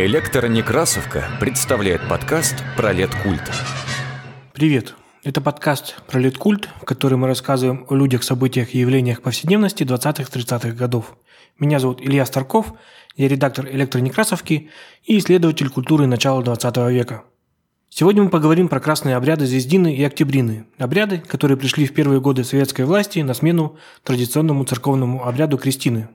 Электронекрасовка представляет подкаст про культ. Привет! Это подкаст про культ, в котором мы рассказываем о людях, событиях и явлениях повседневности 20-30-х годов. Меня зовут Илья Старков, я редактор электронекрасовки и исследователь культуры начала 20 века. Сегодня мы поговорим про красные обряды Звездины и Октябрины. Обряды, которые пришли в первые годы советской власти на смену традиционному церковному обряду крестины.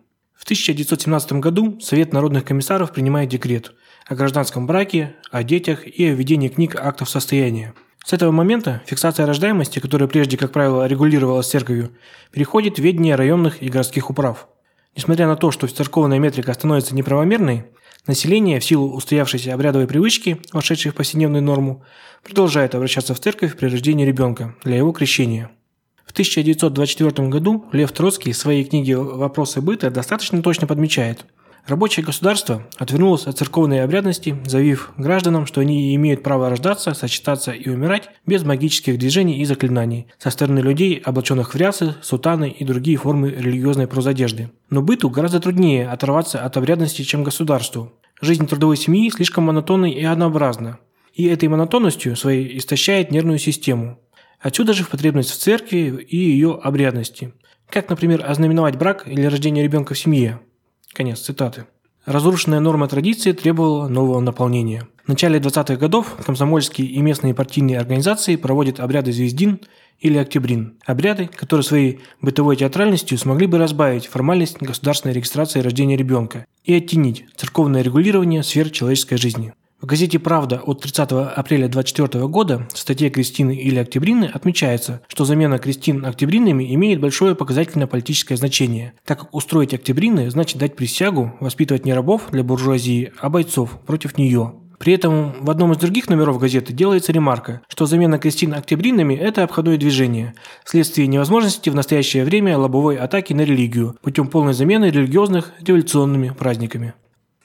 В 1917 году Совет народных комиссаров принимает декрет о гражданском браке, о детях и о введении книг актов состояния. С этого момента фиксация рождаемости, которая прежде, как правило, регулировалась церковью, переходит в ведение районных и городских управ. Несмотря на то, что церковная метрика становится неправомерной, население в силу устоявшейся обрядовой привычки, вошедшей в повседневную норму, продолжает обращаться в церковь при рождении ребенка для его крещения – в 1924 году Лев Троцкий в своей книге «Вопросы быта» достаточно точно подмечает – Рабочее государство отвернулось от церковной обрядности, заявив гражданам, что они имеют право рождаться, сочетаться и умирать без магических движений и заклинаний со стороны людей, облаченных в рясы, сутаны и другие формы религиозной прозодежды. Но быту гораздо труднее оторваться от обрядности, чем государству. Жизнь трудовой семьи слишком монотонна и однообразна. И этой монотонностью своей истощает нервную систему. Отсюда же в потребность в церкви и ее обрядности. Как, например, ознаменовать брак или рождение ребенка в семье. Конец цитаты. Разрушенная норма традиции требовала нового наполнения. В начале 20-х годов комсомольские и местные партийные организации проводят обряды звездин или октябрин. Обряды, которые своей бытовой театральностью смогли бы разбавить формальность государственной регистрации рождения ребенка и оттенить церковное регулирование сфер человеческой жизни. В газете «Правда» от 30 апреля 24 года в статье «Кристины или Октябрины» отмечается, что замена Кристин Октябринами имеет большое показательно-политическое значение, так как устроить Октябрины значит дать присягу воспитывать не рабов для буржуазии, а бойцов против нее. При этом в одном из других номеров газеты делается ремарка, что замена Кристин Октябринами – это обходное движение, вследствие невозможности в настоящее время лобовой атаки на религию путем полной замены религиозных революционными праздниками.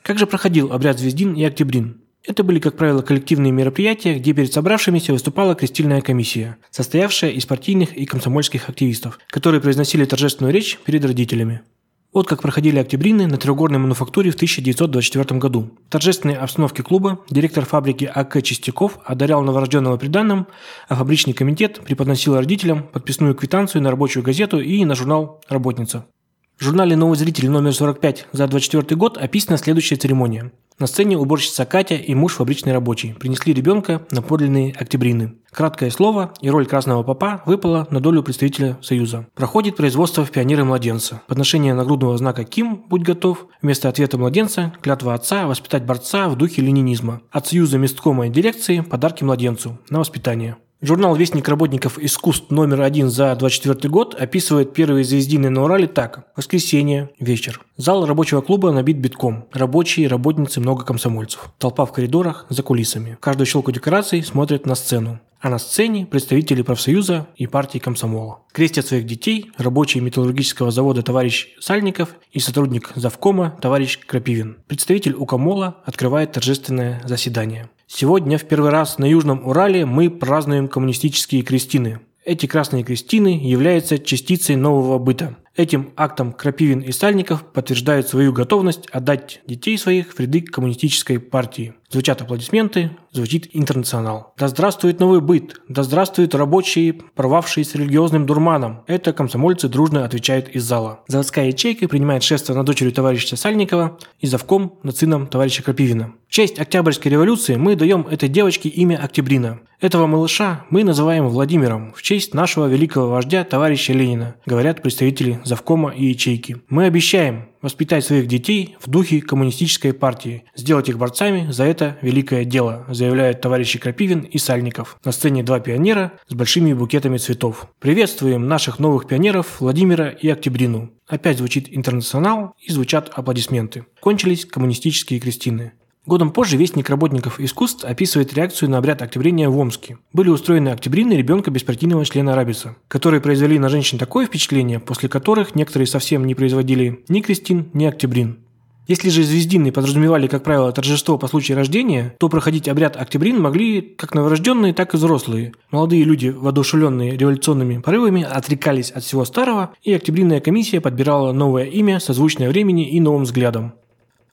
Как же проходил обряд Звездин и Октябрин? Это были, как правило, коллективные мероприятия, где перед собравшимися выступала крестильная комиссия, состоявшая из партийных и комсомольских активистов, которые произносили торжественную речь перед родителями. Вот как проходили октябрины на трехгорной мануфактуре в 1924 году. В торжественной обстановке клуба директор фабрики А.К. Чистяков одарял новорожденного приданным, а фабричный комитет преподносил родителям подписную квитанцию на рабочую газету и на журнал «Работница». В журнале «Новый зритель» номер 45 за 24 год описана следующая церемония. На сцене уборщица Катя и муж фабричный рабочий принесли ребенка на подлинные октябрины. Краткое слово и роль красного папа выпала на долю представителя Союза. Проходит производство в пионеры младенца. Подношение нагрудного знака «Ким» «Будь готов». Вместо ответа младенца – клятва отца воспитать борца в духе ленинизма. От Союза месткома и дирекции – подарки младенцу на воспитание. Журнал «Вестник работников искусств» номер один за 24 год описывает первые звездины на Урале так. Воскресенье, вечер. Зал рабочего клуба набит битком. Рабочие, работницы, много комсомольцев. Толпа в коридорах, за кулисами. Каждую щелку декораций смотрит на сцену. А на сцене представители профсоюза и партии комсомола. Крестят своих детей рабочий металлургического завода товарищ Сальников и сотрудник завкома товарищ Крапивин. Представитель УКомола открывает торжественное заседание. Сегодня в первый раз на Южном Урале мы празднуем коммунистические крестины. Эти красные крестины являются частицей нового быта. Этим актом Крапивин и Сальников подтверждают свою готовность отдать детей своих в ряды коммунистической партии. Звучат аплодисменты, звучит интернационал. Да здравствует новый быт, да здравствуют рабочие, порвавшие с религиозным дурманом. Это комсомольцы дружно отвечают из зала. Заводская ячейка принимает шествие на дочерью товарища Сальникова и завком над сыном товарища Крапивина. В честь Октябрьской революции мы даем этой девочке имя Октябрина. Этого малыша мы называем Владимиром в честь нашего великого вождя товарища Ленина, говорят представители завкома и ячейки. Мы обещаем воспитать своих детей в духе коммунистической партии, сделать их борцами за это великое дело, заявляют товарищи Крапивин и Сальников. На сцене два пионера с большими букетами цветов. Приветствуем наших новых пионеров Владимира и Октябрину. Опять звучит интернационал и звучат аплодисменты. Кончились коммунистические крестины. Годом позже Вестник работников искусств описывает реакцию на обряд октябрения в Омске. Были устроены октябрины ребенка беспартийного члена Рабиса, которые произвели на женщин такое впечатление, после которых некоторые совсем не производили ни крестин, ни октябрин. Если же звездины подразумевали, как правило, торжество по случаю рождения, то проходить обряд октябрин могли как новорожденные, так и взрослые. Молодые люди, воодушевленные революционными порывами, отрекались от всего старого, и октябринная комиссия подбирала новое имя, созвучное времени и новым взглядам.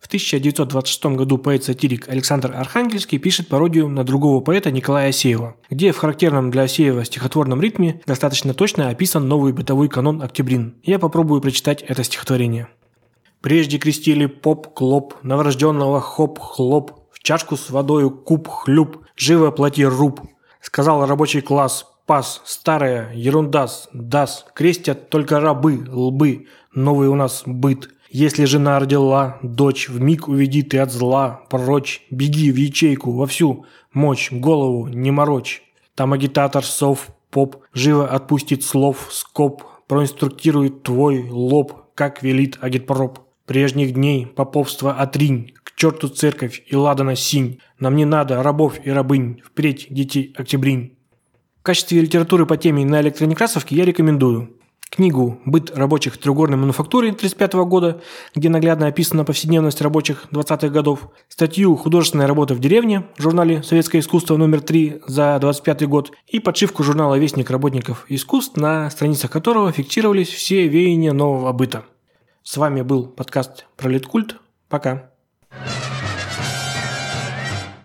В 1926 году поэт-сатирик Александр Архангельский пишет пародию на другого поэта Николая Асеева, где в характерном для Асеева стихотворном ритме достаточно точно описан новый бытовой канон «Октябрин». Я попробую прочитать это стихотворение. Прежде крестили поп-клоп, новорожденного хоп-хлоп, в чашку с водою куб-хлюб, живо плати руб. Сказал рабочий класс, пас, старая, ерундас, дас, крестят только рабы, лбы, новый у нас быт. Если жена родила, дочь, в миг уведи ты от зла, прочь, беги в ячейку, вовсю, мочь, голову не морочь. Там агитатор, сов, поп, живо отпустит слов, скоп, проинструктирует твой лоб, как велит агитпроп. Прежних дней поповство отринь, к черту церковь и ладана синь. Нам не надо рабов и рабынь, впредь детей октябринь. В качестве литературы по теме на электронекрасовке я рекомендую книгу «Быт рабочих треугольной мануфактуре» 1935 года, где наглядно описана повседневность рабочих 20-х годов, статью «Художественная работа в деревне» в журнале «Советское искусство номер 3» за 25 год и подшивку журнала «Вестник работников искусств», на страницах которого фиксировались все веяния нового быта. С вами был подкаст «Пролеткульт». Пока.